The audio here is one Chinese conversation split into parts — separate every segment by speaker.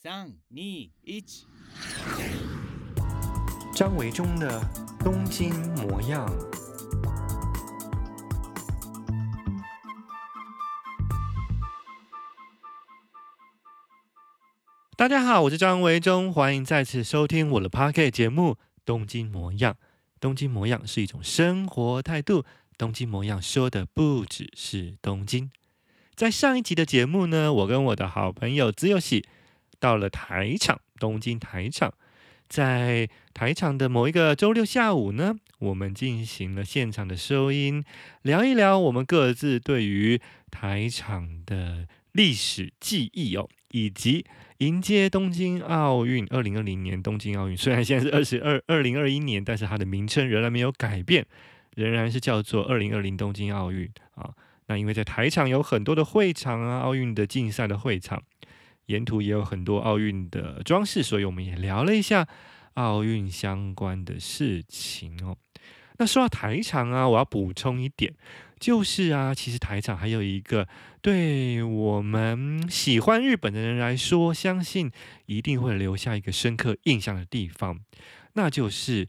Speaker 1: 三、二、一。
Speaker 2: 张维中的东京模样。大家好，我是张维中，欢迎再次收听我的 Podcast 节目《东京模样》。东京模样是一种生活态度，东京模样说的不只是东京。在上一集的节目呢，我跟我的好朋友资佑喜。到了台场，东京台场，在台场的某一个周六下午呢，我们进行了现场的收音，聊一聊我们各自对于台场的历史记忆哦，以及迎接东京奥运，二零二零年东京奥运，虽然现在是二十二二零二一年，但是它的名称仍然没有改变，仍然是叫做二零二零东京奥运啊。那因为在台场有很多的会场啊，奥运的竞赛的会场。沿途也有很多奥运的装饰，所以我们也聊了一下奥运相关的事情哦。那说到台场啊，我要补充一点，就是啊，其实台场还有一个对我们喜欢日本的人来说，相信一定会留下一个深刻印象的地方，那就是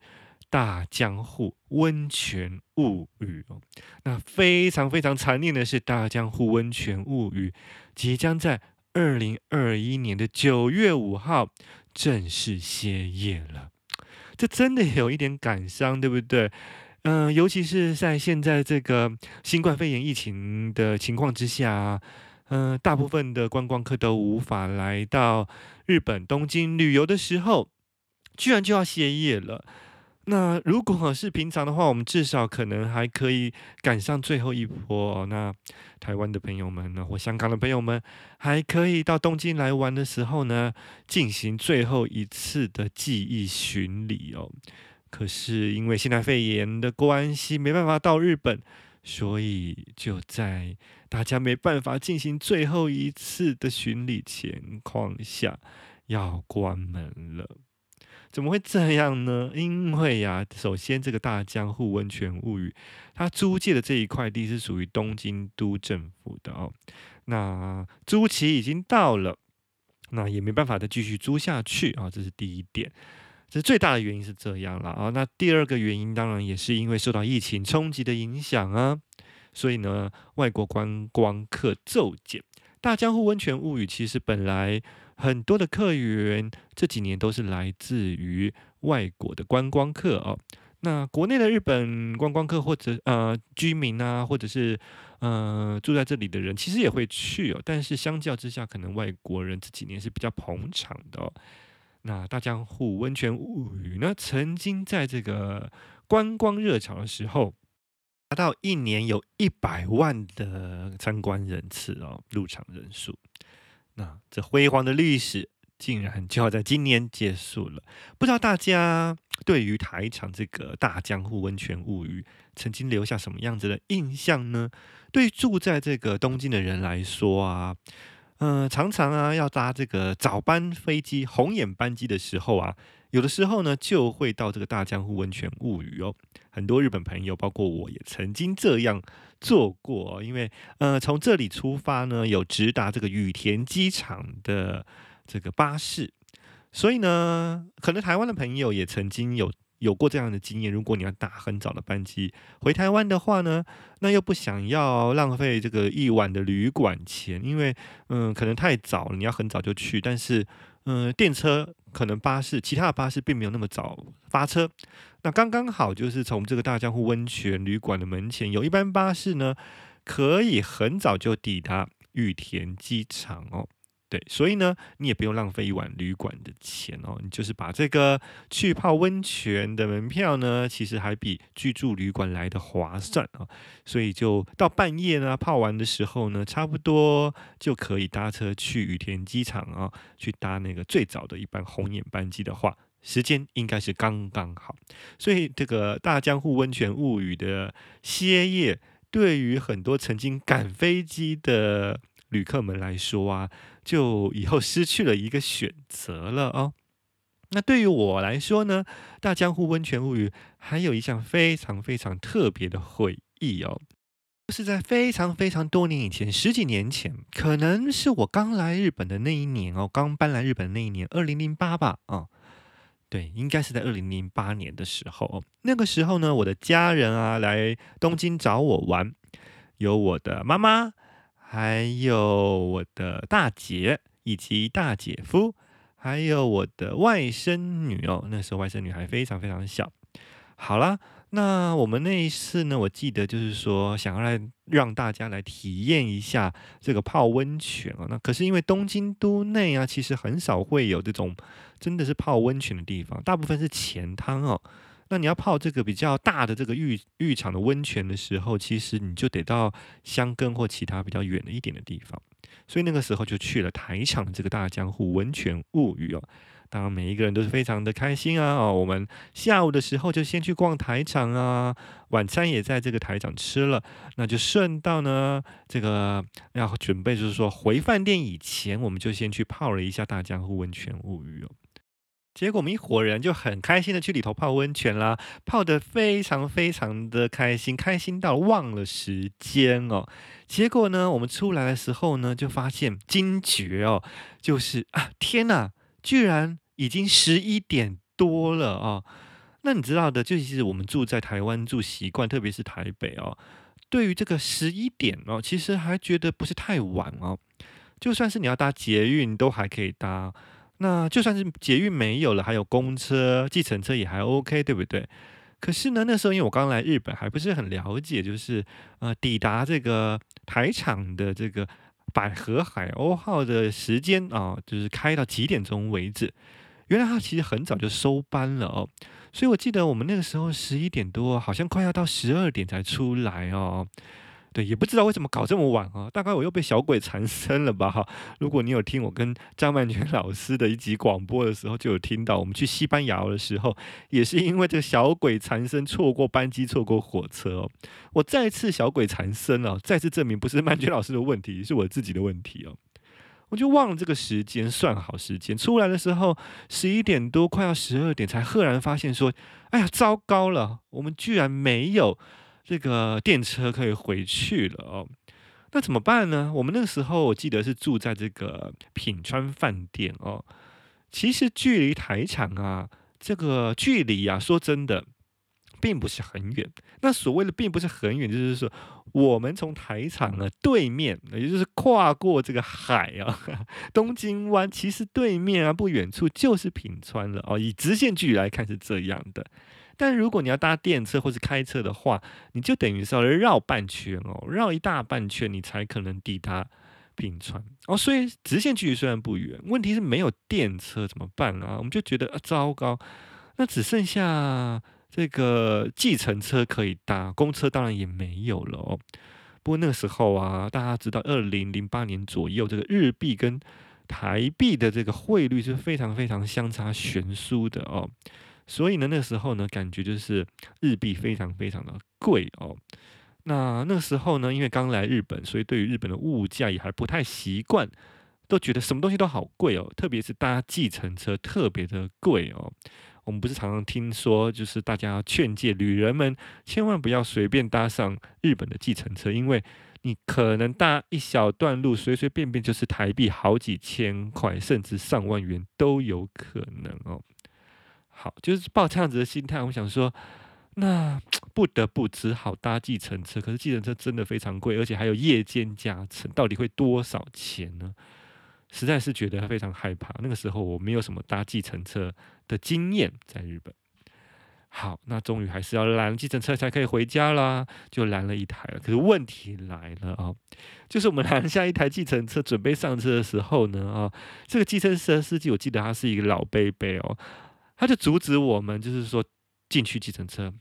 Speaker 2: 大江户温泉物语哦。那非常非常残念的是，大江户温泉物语即将在二零二一年的九月五号正式歇业了，这真的有一点感伤，对不对？嗯、尤其是在现在这个新冠肺炎疫情的情况之下，嗯、大部分的观光客都无法来到日本东京旅游的时候，居然就要歇业了。那如果是平常的话，我们至少可能还可以赶上最后一波。那台湾的朋友们呢，或香港的朋友们，还可以到东京来玩的时候呢，进行最后一次的记忆巡礼哦。可是因为现在肺炎的关系，没办法到日本，所以就在大家没办法进行最后一次的巡礼情况下，要关门了。怎么会这样呢？因为呀、首先这个大江户温泉物语，它租借的这一块地是属于东京都政府的哦。那租期已经到了，那也没办法再继续租下去啊、这是第一点，这最大的原因是这样了啊、那第二个原因当然也是因为受到疫情冲击的影响啊，所以呢，外国观光客骤减。大江户温泉物语其实本来很多的客源这几年都是来自于外国的观光客哦。那国内的日本观光客或者呃居民啊，或者是呃住在这里的人，其实也会去哦。但是相较之下，可能外国人这几年是比较捧场的哦。那大江户温泉物语呢，曾经在这个观光热潮的时候。达到一年有一百万的参观人次哦，入场人数。那这辉煌的历史竟然就要在今年结束了。不知道大家对于台场这个大江户温泉物语曾经留下什么样子的印象呢？对住在这个东京的人来说啊，嗯、常常啊要搭这个早班飞机红眼班机的时候啊。有的时候呢，就会到这个大江户温泉物语哦。很多日本朋友，包括我也曾经这样做过。因为呃，从这里出发呢，有直达这个羽田机场的这个巴士，所以呢，可能台湾的朋友也曾经有有过这样的经验。如果你要搭很早的班机回台湾的话呢，那又不想要浪费这个一晚的旅馆钱，因为嗯、可能太早了，你要很早就去，但是。嗯、电车可能巴士，其他的巴士并没有那么早发车。那刚刚好就是从这个大江户温泉旅馆的门前有一班巴士呢，可以很早就抵达羽田机场哦。对，所以呢，你也不用浪费一晚旅馆的钱哦，你就是把这个去泡温泉的门票呢，其实还比居住旅馆来的划算啊，所以就到半夜呢，泡完的时候呢，差不多就可以搭车去羽田机场啊，去搭那个最早的一班红眼班机的话，时间应该是刚刚好。所以这个大江户温泉物语的歇业，对于很多曾经赶飞机的旅客们来说啊，就以后失去了一个选择了哦。那对于我来说呢，大江户温泉物语还有一项非常非常特别的回忆哦。是在非常非常多年以前，十几年前，可能是我刚来日本的那一年哦，刚搬来日本那一年，二零零八吧，啊，对，应该是在二零零八年的时候。那个时候呢，我的家人啊来东京找我玩，有我的妈妈，还有我的大姐以及大姐夫，还有我的外甥女哦。那时候外甥女还非常非常小。好啦。那我们那一次呢，我记得就是说，想要来让大家来体验一下这个泡温泉啊。那可是因为东京都内啊，其实很少会有这种真的是泡温泉的地方，大部分是钱汤哦。那你要泡这个比较大的这个浴浴场的温泉的时候，其实你就得到箱根或其他比较远的一点的地方。所以那个时候就去了台场的这个大江户温泉物语哦。当然，每一个人都是非常的开心啊！哦，我们下午的时候就先去逛台场啊，晚餐也在这个台场吃了，那就顺道呢，这个要准备就是说回饭店以前，我们就先去泡了一下大江户温泉物语哦。结果我们一伙人就很开心的去里头泡温泉啦，泡得非常非常的开心，开心到忘了时间哦。结果呢，我们出来的时候呢，就发现惊觉哦，就是啊，天哪！居然已经十一点多了啊！那你知道的，就其实我们住在台湾住习惯，特别是台北哦。对于这个十一点哦，其实还觉得不是太晚哦。就算是你要搭捷运，都还可以搭。那就算是捷运没有了，还有公车、计程车也还 OK，对不对？可是呢，那时候因为我刚来日本，还不是很了解，就是呃，抵达这个台场的这个。百合海鸥号的时间啊，就是开到几点钟为止？原来它其实很早就收班了哦，所以我记得我们那个时候十一点多，好像快要到十二点才出来哦。对，也不知道为什么搞这么晚啊？大概我又被小鬼缠身了吧？哈，如果你有听我跟张曼娟 老师的一集广播的时候，就有听到我们去西班牙的时候，也是因为这个小鬼缠身，错过班机，错过火车哦。我再次小鬼缠身了，再次证明不是曼娟老师的问题，是我自己的问题哦。我就忘了这个时间，算好时间出来的时候，十一点多，快要十二点，才赫然发现说：“哎呀，糟糕了，我们居然没有。”这个电车可以回去了哦，那怎么办呢？我们那个时候我记得是住在这个品川饭店哦。其实距离台场啊，这个距离啊，说真的，并不是很远。那所谓的并不是很远，就是说我们从台场的对面，也就是跨过这个海啊，东京湾，其实对面啊不远处就是品川了哦。以直线距离来看是这样的。但如果你要搭电车或是开车的话，你就等于是要绕半圈哦，绕一大半圈，你才可能抵达冰川哦。所以直线距离虽然不远，问题是没有电车怎么办啊？我们就觉得啊，糟糕，那只剩下这个计程车可以搭，公车当然也没有了哦。不过那个时候啊，大家知道，二零零八年左右，这个日币跟台币的这个汇率是非常非常相差悬殊的哦。所以呢，那时候呢，感觉就是日币非常非常的贵哦。那那时候呢，因为刚来日本，所以对于日本的物价也还不太习惯，都觉得什么东西都好贵哦。特别是搭计程车特别的贵哦。我们不是常常听说，就是大家劝诫旅人们千万不要随便搭上日本的计程车，因为你可能搭一小段路，随随便便就是台币好几千块，甚至上万元都有可能哦。好，就是抱这样子的心态，我想说，那 不得不只好搭计程车。可是计程车真的非常贵，而且还有夜间加成，到底会多少钱呢？实在是觉得非常害怕。那个时候我没有什么搭计程车的经验，在日本。好，那终于还是要拦计程车才可以回家啦，就拦了一台了。可是问题来了啊，就是我们拦下一台计程车准备上车的时候呢，啊，这个计程车司机我记得他是一个老伯伯哦。他就阻止我们，就是说进去计程车，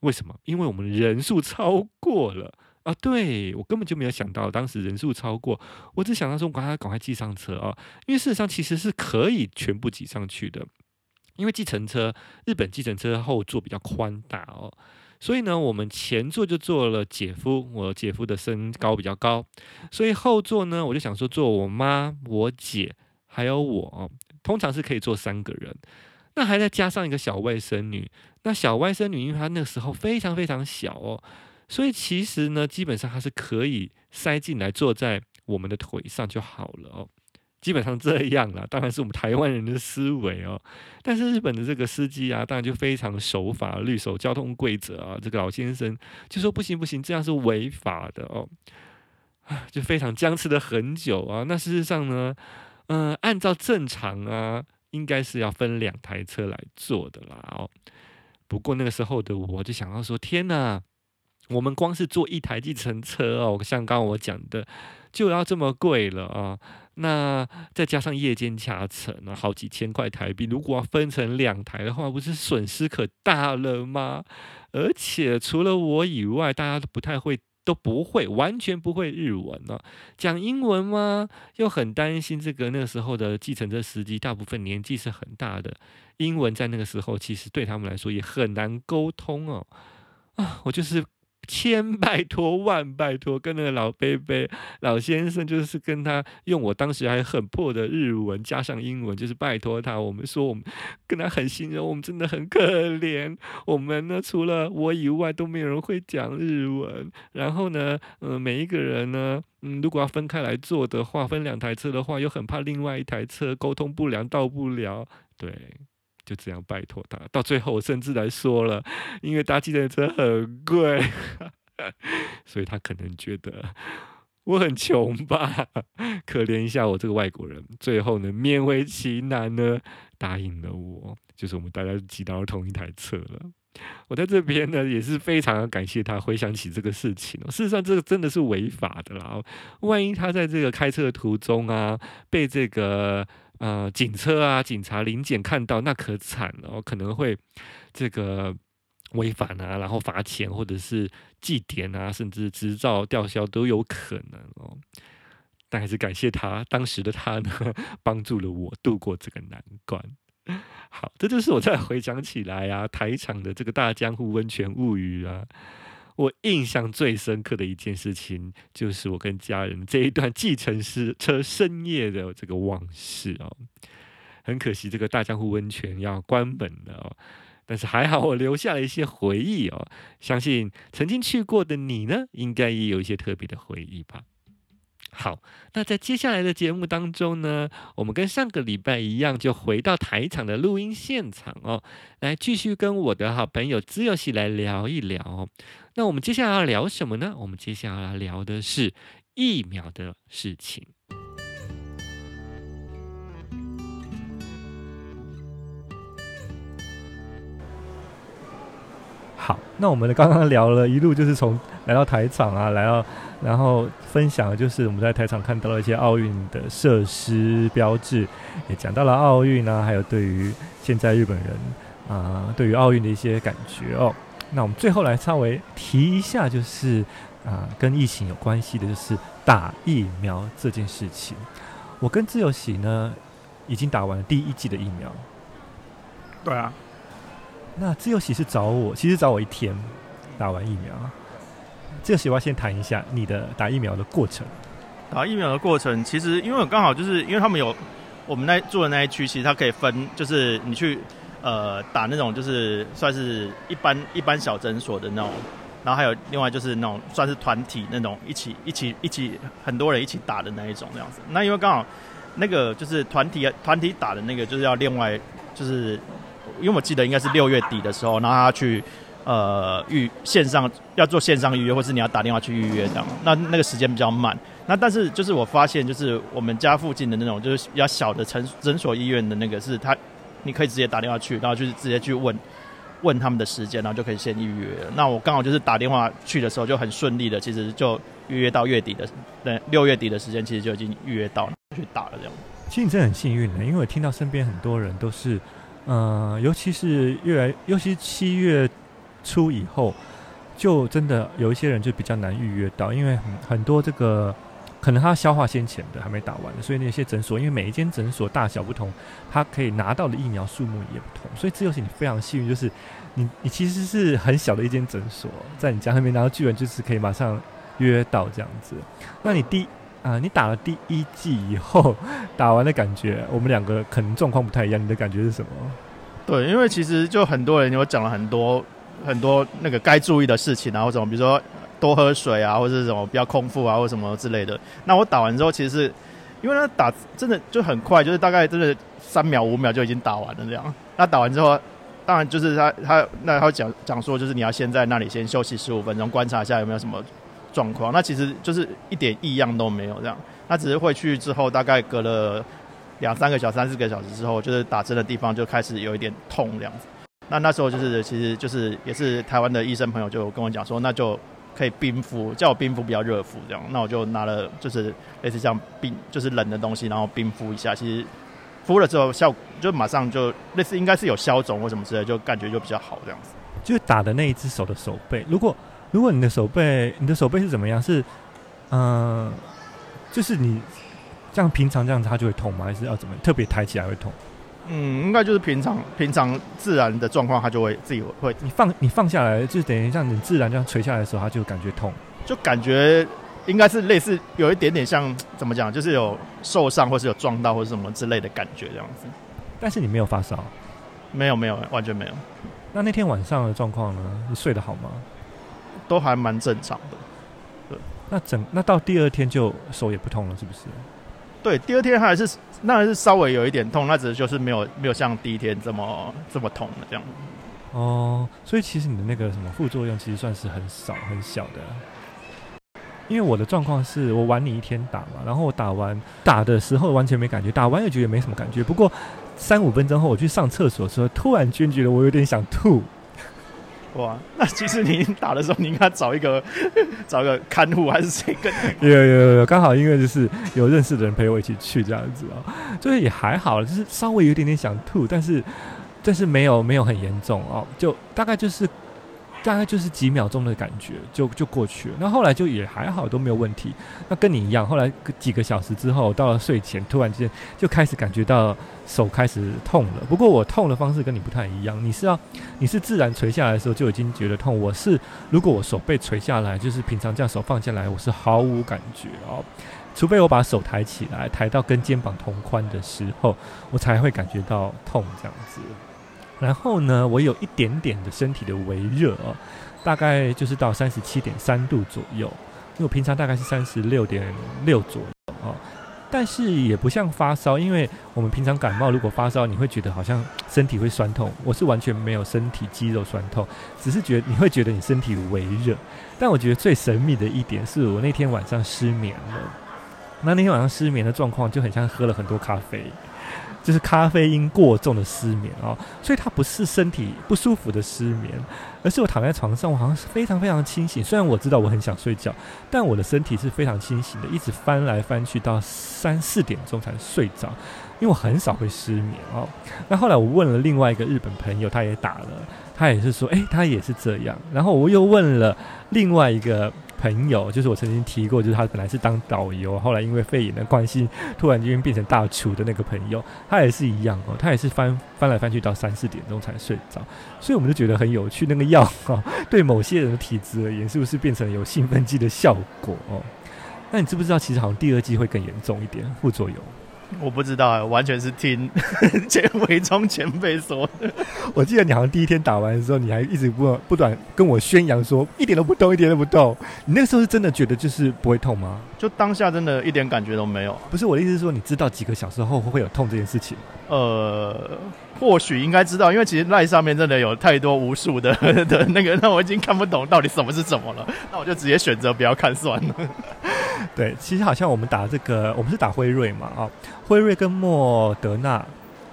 Speaker 2: 为什么？因为我们人数超过了啊！对，我根本就没有想到当时人数超过，我只想到说，我赶快赶快挤上车啊！因为事实上其实是可以全部挤上去的，因为计程车日本计程车后座比较宽大哦，所以呢，我们前座就坐了姐夫，我姐夫的身高比较高，所以后座呢，我就想说坐我妈、我姐还有我，通常是可以坐三个人。那还再加上一个小外甥女，那小外甥女因为她那个时候非常非常小哦，所以其实呢，基本上她是可以塞进来，坐在我们的腿上就好了哦。基本上这样啦，当然是我们台湾人的思维哦。但是日本的这个司机啊，当然就非常守法律、守交通规则啊。这个老先生就说不行不行，这样是违法的哦。就非常僵持了很久啊。那事实上呢，嗯、按照正常啊，应该是要分两台车来做的啦哦。不过那个时候的我就想到说，天哪！我们光是坐一台计程车哦，像刚刚我讲的，就要这么贵了啊！那再加上夜间加成啊，好几千块台币。如果要分成两台的话，不是损失可大了吗？而且除了我以外，大家都不太会，都不会，完全不会日文呢、啊。讲英文吗？又很担心这个那个时候的计程车司机，大部分年纪是很大的，英文在那个时候其实对他们来说也很难沟通哦。啊，我就是。千拜托万拜托，跟那个老伯伯老先生，就是跟他用我当时还很破的日文加上英文，就是拜托他。我们说我们跟他很信任，我们真的很可怜。我们呢，除了我以外都没有人会讲日文。然后呢，嗯、每一个人呢，嗯，如果要分开来坐的话，分两台车的话，又很怕另外一台车沟通不良到不了。对。就这样拜托他，到最后我甚至来说了，因为搭计程车很贵，所以他可能觉得我很穷吧，可怜一下我这个外国人。最后呢，勉为其难呢，答应了我，就是我们大家挤到了同一台车了。我在这边呢，也是非常感谢他。回想起这个事情，事实上这个真的是违法的啦。万一他在这个开车的途中啊，被这个。呃，警车啊，警察临检看到那可惨了哦，可能会这个违反啊，然后罚钱或者是记点啊，甚至执照吊销都有可能哦。但还是感谢他当时的他呢，帮助了我度过这个难关。好，这就是我再回想起来啊，台场的这个大江户温泉物语啊。我印象最深刻的一件事情，就是我跟家人这一段继承师车深夜的这个往事哦。很可惜，这个大江户温泉要关门了哦。但是还好，我留下了一些回忆哦。相信曾经去过的你呢，应该也有一些特别的回忆吧。好，那在接下来的节目当中呢，我们跟上个礼拜一样，就回到台场的录音现场哦，来继续跟我的好朋友资优喜来聊一聊。那我们接下来要聊什么呢？我们接下来要聊的是疫苗的事情。好，那我们刚刚聊了一路，就是从来到台场啊，来到，然后分享的就是我们在台场看到了一些奥运的设施标志，也讲到了奥运啊，还有对于现在日本人啊、呃，对于奥运的一些感觉哦。那我们最后来稍微提一下，就是啊，跟疫情有关系的，就是打疫苗这件事情。我跟自由喜呢，已经打完了第一季的疫苗。
Speaker 1: 对啊。
Speaker 2: 那自由喜是找我，其实找我一天打完疫苗。这个喜，我要先谈一下你的打疫苗的过程。
Speaker 1: 打疫苗的过程，其实因为我刚好就是因为他们有我们那住的那一区，其实它可以分，就是你去。呃，打那种就是算是一般一般小诊所的那种，然后还有另外就是那种算是团体那种一起一起一起很多人一起打的那一种那样子。那因为刚好那个就是团体团体打的那个就是要另外就是，因为我记得应该是六月底的时候，然后他去呃预线上要做线上预约，或是你要打电话去预约这样。那那个时间比较慢。那但是就是我发现就是我们家附近的那种就是比较小的诊诊所医院的那个是他。你可以直接打电话去，然后就是直接去问问他们的时间，然后就可以先预约。那我刚好就是打电话去的时候就很顺利的，其实就预约到月底的，对，六月底的时间其实就已经预约到了，去打了这样。
Speaker 2: 其实你真的很幸运的，因为我听到身边很多人都是，嗯、呃，尤其是越来，尤其七月出以后，就真的有一些人就比较难预约到，因为很很多这个。可能他消化先前的还没打完，所以那些诊所，因为每一间诊所大小不同，他可以拿到的疫苗数目也不同，所以资优喜你非常幸运，就是你你其实是很小的一间诊所，在你家那边，然后居然就是可以马上约到这样子。那你第啊、你打了第一剂以后，打完的感觉，我们两个可能状况不太一样，你的感觉是什么？
Speaker 1: 对，因为其实就很多人有讲了很多很多那个该注意的事情，啊，或什么，比如说多喝水啊，或者什么不要空腹啊，或什么之类的。那我打完之后，其实是因为那打真的就很快，就是大概真的三秒五秒就已经打完了这样。那打完之后，当然就是他他那他讲讲说，就是你要先在那里先休息十五分钟，观察一下有没有什么状况。那其实就是一点异样都没有这样。他只是回去之后，大概隔了两三个小、三四个小时之后，就是打针的地方就开始有一点痛这样子。那那时候就是其实就是也是台湾的医生朋友就跟我讲说，那就。可以冰敷，叫我冰敷比较热敷这样，那我就拿了就是类似像冰，就是冷的东西，然后冰敷一下。其实敷了之后效果就马上就类似应该是有消肿或什么之类，就感觉就比较好这样子。
Speaker 2: 就打的那一只手的手背，如果如果你的手背你的手背是怎么样？是嗯、呃，就是你这样平常这样子它就会痛吗？还是要怎么特别抬起来会痛？
Speaker 1: 嗯，应该就是平常平常自然的状况，它就会自己会。
Speaker 2: 你放你放下来，就等于像你自然这样垂下来的时候，它就感觉痛，
Speaker 1: 就感觉应该是类似有一点点像怎么讲，就是有受伤或是有撞到或者什么之类的感觉这样子。
Speaker 2: 但是你没有发烧？
Speaker 1: 没有没有，完全没有。
Speaker 2: 那那天晚上的状况呢？你睡得好吗？
Speaker 1: 都还蛮正常的。对。
Speaker 2: 那整那到第二天就手也不痛了，是不是？
Speaker 1: 对，第二天还是那还是稍微有一点痛，那只是就是没有没有像第一天这么这么痛的这样。
Speaker 2: 哦，所以其实你的那个什么副作用其实算是很少很小的。因为我的状况是我晚你一天打嘛，然后我打完打的时候完全没感觉，打完又觉得没什么感觉。不过三五分钟后我去上厕所的时候，突然间觉得我有点想吐。
Speaker 1: 哇，那其实你打的时候，你应该找一个找一个看护还是谁跟？
Speaker 2: 有有有有，刚好因为就是有认识的人陪我一起去这样子哦，就是也还好，就是稍微有一点点想吐，但是但是没有没有很严重哦，就大概就是。大概就是几秒钟的感觉，就就过去了。那后来就也还好，都没有问题。那跟你一样，后来几个小时之后，到了睡前，突然之间就开始感觉到手开始痛了。不过我痛的方式跟你不太一样。你是要，你是自然垂下来的时候就已经觉得痛。我是如果我手被垂下来，就是平常这样手放下来，我是毫无感觉哦。除非我把手抬起来，抬到跟肩膀同宽的时候，我才会感觉到痛这样子。然后呢，我有一点点的身体的微热哦，大概就是到三十七点三度左右，因为我平常大概是三十六点六左右哦，但是也不像发烧，因为我们平常感冒如果发烧，你会觉得好像身体会酸痛，我是完全没有身体肌肉酸痛，只是觉得你会觉得你身体微热。但我觉得最神秘的一点是我那天晚上失眠了，那那天晚上失眠的状况就很像喝了很多咖啡。就是咖啡因过重的失眠哦，所以它不是身体不舒服的失眠，而是我躺在床上，我好像是非常非常清醒。虽然我知道我很想睡觉，但我的身体是非常清醒的，一直翻来翻去到三四点钟才睡着，因为我很少会失眠哦。那后来我问了另外一个日本朋友，他也打了，他也是说，诶，他也是这样。然后我又问了另外一个。朋友，就是我曾经提过，就是他本来是当导游，后来因为肺炎的关系，突然间变成大厨的那个朋友，他也是一样哦，他也是翻翻来翻去到三四点钟才睡着，所以我们就觉得很有趣，那个药哈，对某些人的体质而言，是不是变成有兴奋剂的效果哦？那你知不知道，其实好像第二季会更严重一点，副作用？
Speaker 1: 我不知道啊，完全是听 前伪装前辈说的。
Speaker 2: 我记得你好像第一天打完的时候，你还一直不不断跟我宣扬说一点都不痛，一点都不痛。你那个时候是真的觉得就是不会痛吗？
Speaker 1: 就当下真的一点感觉都没有。
Speaker 2: 不是我的意思是说，你知道几个小时后会会有痛这件事情？
Speaker 1: 呃，或许应该知道，因为其实 LINE 上面真的有太多无数的的那个，那我已经看不懂到底什么是什么了。那我就直接选择不要看算了。
Speaker 2: 对，其实好像我们打这个，我们是打辉瑞嘛，啊，辉瑞跟莫德纳，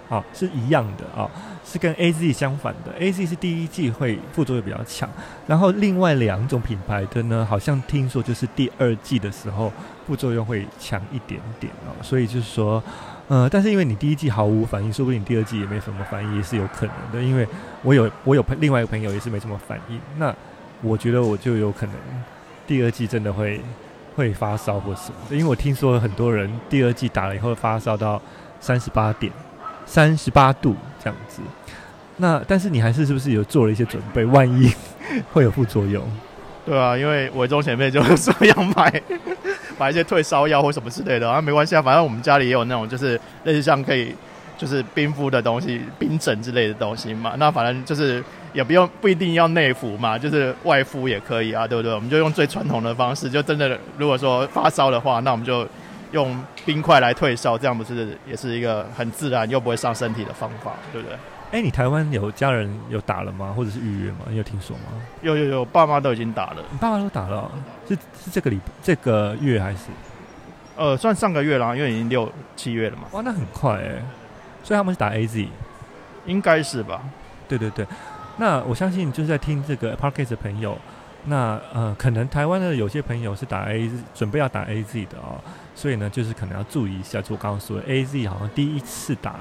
Speaker 2: 啊，是一样的啊，是跟 AZ 相反的，AZ 是第一季会副作用比较强，然后另外两种品牌的呢，好像听说就是第二季的时候副作用会强一点点哦，所以就是说，呃，但是因为你第一季毫无反应，说不定你第二季也没什么反应，也是有可能的，因为我有我有朋另外一个朋友也是没什么反应，那我觉得我就有可能第二季真的会。会发烧或什么，因为我听说很多人第二季打了以后发烧到三十八点三十八度这样子。那但是你还是是不是有做了一些准备？万一会有副作用？
Speaker 1: 对啊，因为伟忠前辈就说要买 买一些退烧药或什么之类的啊，没关系啊，反正我们家里也有那种就是类似像可以就是冰敷的东西、冰枕之类的东西嘛。那反正就是也不用不一定要内服嘛，就是外敷也可以啊，对不对？我们就用最传统的方式，就真的如果说发烧的话，那我们就用冰块来退烧，这样不是也是一个很自然又不会伤身体的方法，对不对？
Speaker 2: 哎，你台湾有家人有打了吗？或者是预约吗？你有听说吗？
Speaker 1: 有有有，爸妈都已经打了。
Speaker 2: 你爸妈都打了？是是这个礼这个月还是？
Speaker 1: 呃，算上个月啦，因为已经六七月了嘛。
Speaker 2: 哇，那很快哎。所以他们是打 AZ，
Speaker 1: 应该是吧？
Speaker 2: 对对对。那我相信就是在听这个 Podcast 的朋友，那呃，可能台湾的有些朋友是打 AZ，准备要打 AZ 的哦。所以呢，就是可能要注意一下，就我刚刚说的 AZ 好像第一次打。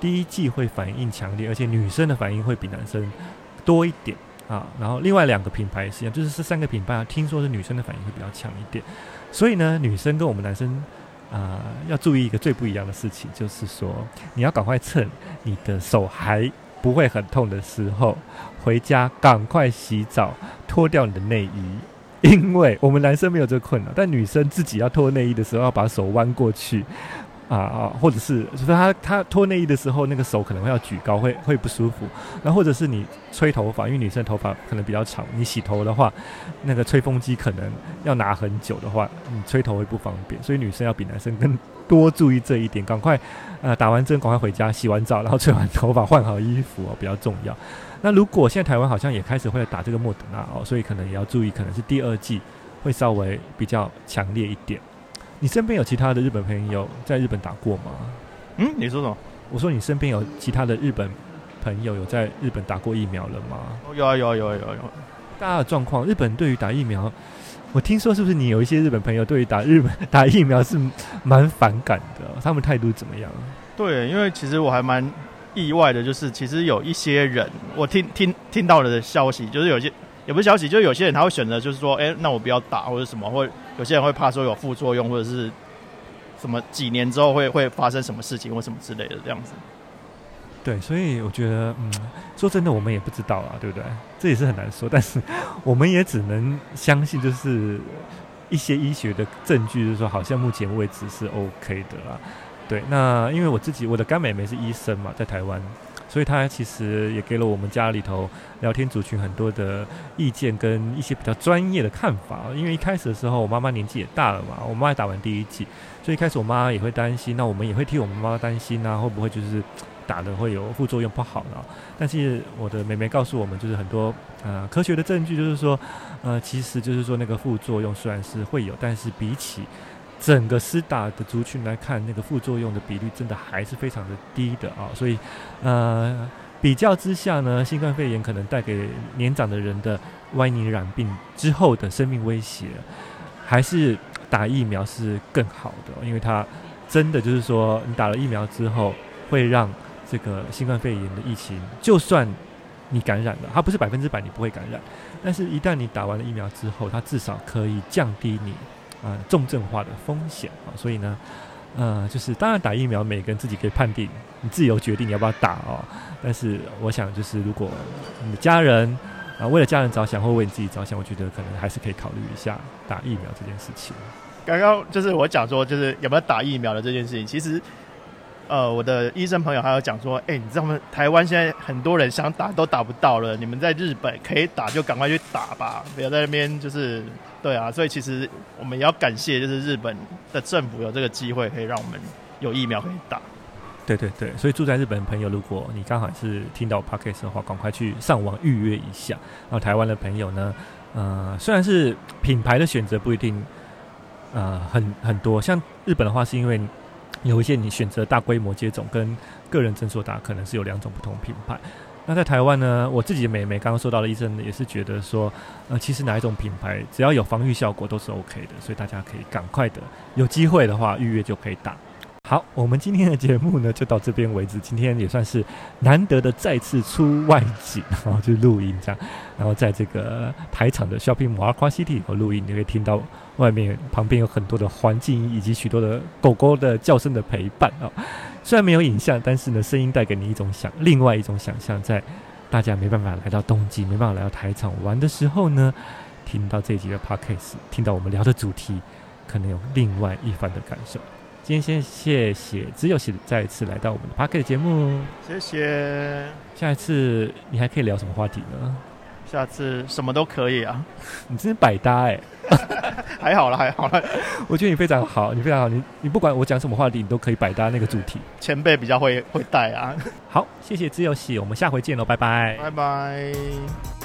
Speaker 2: 第一季会反应强烈，而且女生的反应会比男生多一点啊。然后另外两个品牌是一样，就是这三个品牌啊，听说是女生的反应会比较强一点。所以呢，女生跟我们男生啊，要注意一个最不一样的事情，就是说你要赶快趁你的手还不会很痛的时候，回家赶快洗澡，脱掉你的内衣，因为我们男生没有这个困扰，但女生自己要脱内衣的时候，要把手弯过去。啊啊，或者是就是他他脱内衣的时候，那个手可能会要举高，会会不舒服。那或者是你吹头发，因为女生头发可能比较长，你洗头的话，那个吹风机可能要拿很久的话，你吹头会不方便。所以女生要比男生更多注意这一点。赶快呃打完针，赶快回家洗完澡，然后吹完头发，换好衣服哦，比较重要。那如果现在台湾好像也开始会打这个莫德纳哦，所以可能也要注意，可能是第二季会稍微比较强烈一点。你身边有其他的日本朋友在日本打过吗？
Speaker 1: 嗯，你说什么？
Speaker 2: 我说你身边有其他的日本朋友有在日本打过疫苗了吗？
Speaker 1: 哦有啊有啊有啊有啊有。
Speaker 2: 大家的状况，日本对于打疫苗，我听说是不是你有一些日本朋友对于打日本 打疫苗是蛮反感的？他们态度怎么样？
Speaker 1: 对，因为其实我还蛮意外的，就是其实有一些人，我听听听到了的消息，就是有些也不是消息，就是有些人他会选择就是说，哎，那我不要打或者什么或。有些人会怕说有副作用，或者是什么几年之后会会发生什么事情或什么之类的这样子。
Speaker 2: 对，所以我觉得，嗯，说真的，我们也不知道啊，对不对？这也是很难说，但是我们也只能相信，就是一些医学的证据，就是说好像目前为止是 OK 的啦。对，那因为我自己我的干妹妹是医生嘛，在台湾。所以他其实也给了我们家里头聊天族群很多的意见跟一些比较专业的看法。因为一开始的时候，我妈妈年纪也大了嘛，我妈也打完第一剂，所以一开始我妈也会担心，那我们也会替我们妈妈担心啊，会不会就是打的会有副作用不好呢？但是我的妹妹告诉我们，就是很多呃科学的证据，就是说呃其实就是说那个副作用虽然是会有，但是比起整个施打的族群来看，那个副作用的比率真的还是非常的低的啊，所以呃比较之下呢，新冠肺炎可能带给年长的人的万一染病之后的生命威胁，还是打疫苗是更好的，因为它真的就是说，你打了疫苗之后，会让这个新冠肺炎的疫情，就算你感染了，它不是百分之百你不会感染，但是一旦你打完了疫苗之后，它至少可以降低你。啊、重症化的风险啊，所以呢，呃，就是当然打疫苗，每个人自己可以判定，你自由决定你要不要打哦。但是我想，就是如果你的家人啊、为了家人着想，或为你自己着想，我觉得可能还是可以考虑一下打疫苗这件事情。
Speaker 1: 刚刚就是我讲说，就是有没有打疫苗的这件事情，其实。呃，我的医生朋友还有讲说，哎、你知道吗？台湾现在很多人想打都打不到了，你们在日本可以打就赶快去打吧，不要在那边就是，对啊，所以其实我们也要感谢，就是日本的政府有这个机会可以让我们有疫苗可以打。
Speaker 2: 对对对，所以住在日本的朋友，如果你刚好是听到 Podcast 的话，赶快去上网预约一下。然后台湾的朋友呢，呃，虽然是品牌的选择不一定，呃，很很多，像日本的话是因为。有一些你选择大规模接种跟个人诊所打，可能是有两种不同品牌。那在台湾呢，我自己的妹妹刚刚说到的医生也是觉得说，呃，其实哪一种品牌只要有防御效果都是 OK 的，所以大家可以赶快的有机会的话预约就可以打。好，我们今天的节目呢就到这边为止。今天也算是难得的再次出外景，然后就录音这样。然后在这个台场的 Shopping Mall Aqua City 和录音，你会听到外面旁边有很多的环境以及许多的狗狗的叫声的陪伴啊。虽然没有影像，但是呢，声音带给你一种想，另外一种想象，在大家没办法来到东京，没办法来到台场玩的时候呢，听到这一集的 Podcast，听到我们聊的主题，可能有另外一番的感受。今天先谢谢只有喜再一次来到我们的 p a r k e t 节目，
Speaker 1: 谢谢。
Speaker 2: 下一次你还可以聊什么话题呢？
Speaker 1: 下次什么都可以啊，
Speaker 2: 你真是百搭哎、
Speaker 1: 欸，还好了还好了，
Speaker 2: 我觉得你非常好，你非常好，你你不管我讲什么话题，你都可以百搭那个主题。
Speaker 1: 前辈比较会会带啊。
Speaker 2: 好，谢谢自由喜，我们下回见喽，拜拜，
Speaker 1: 拜拜。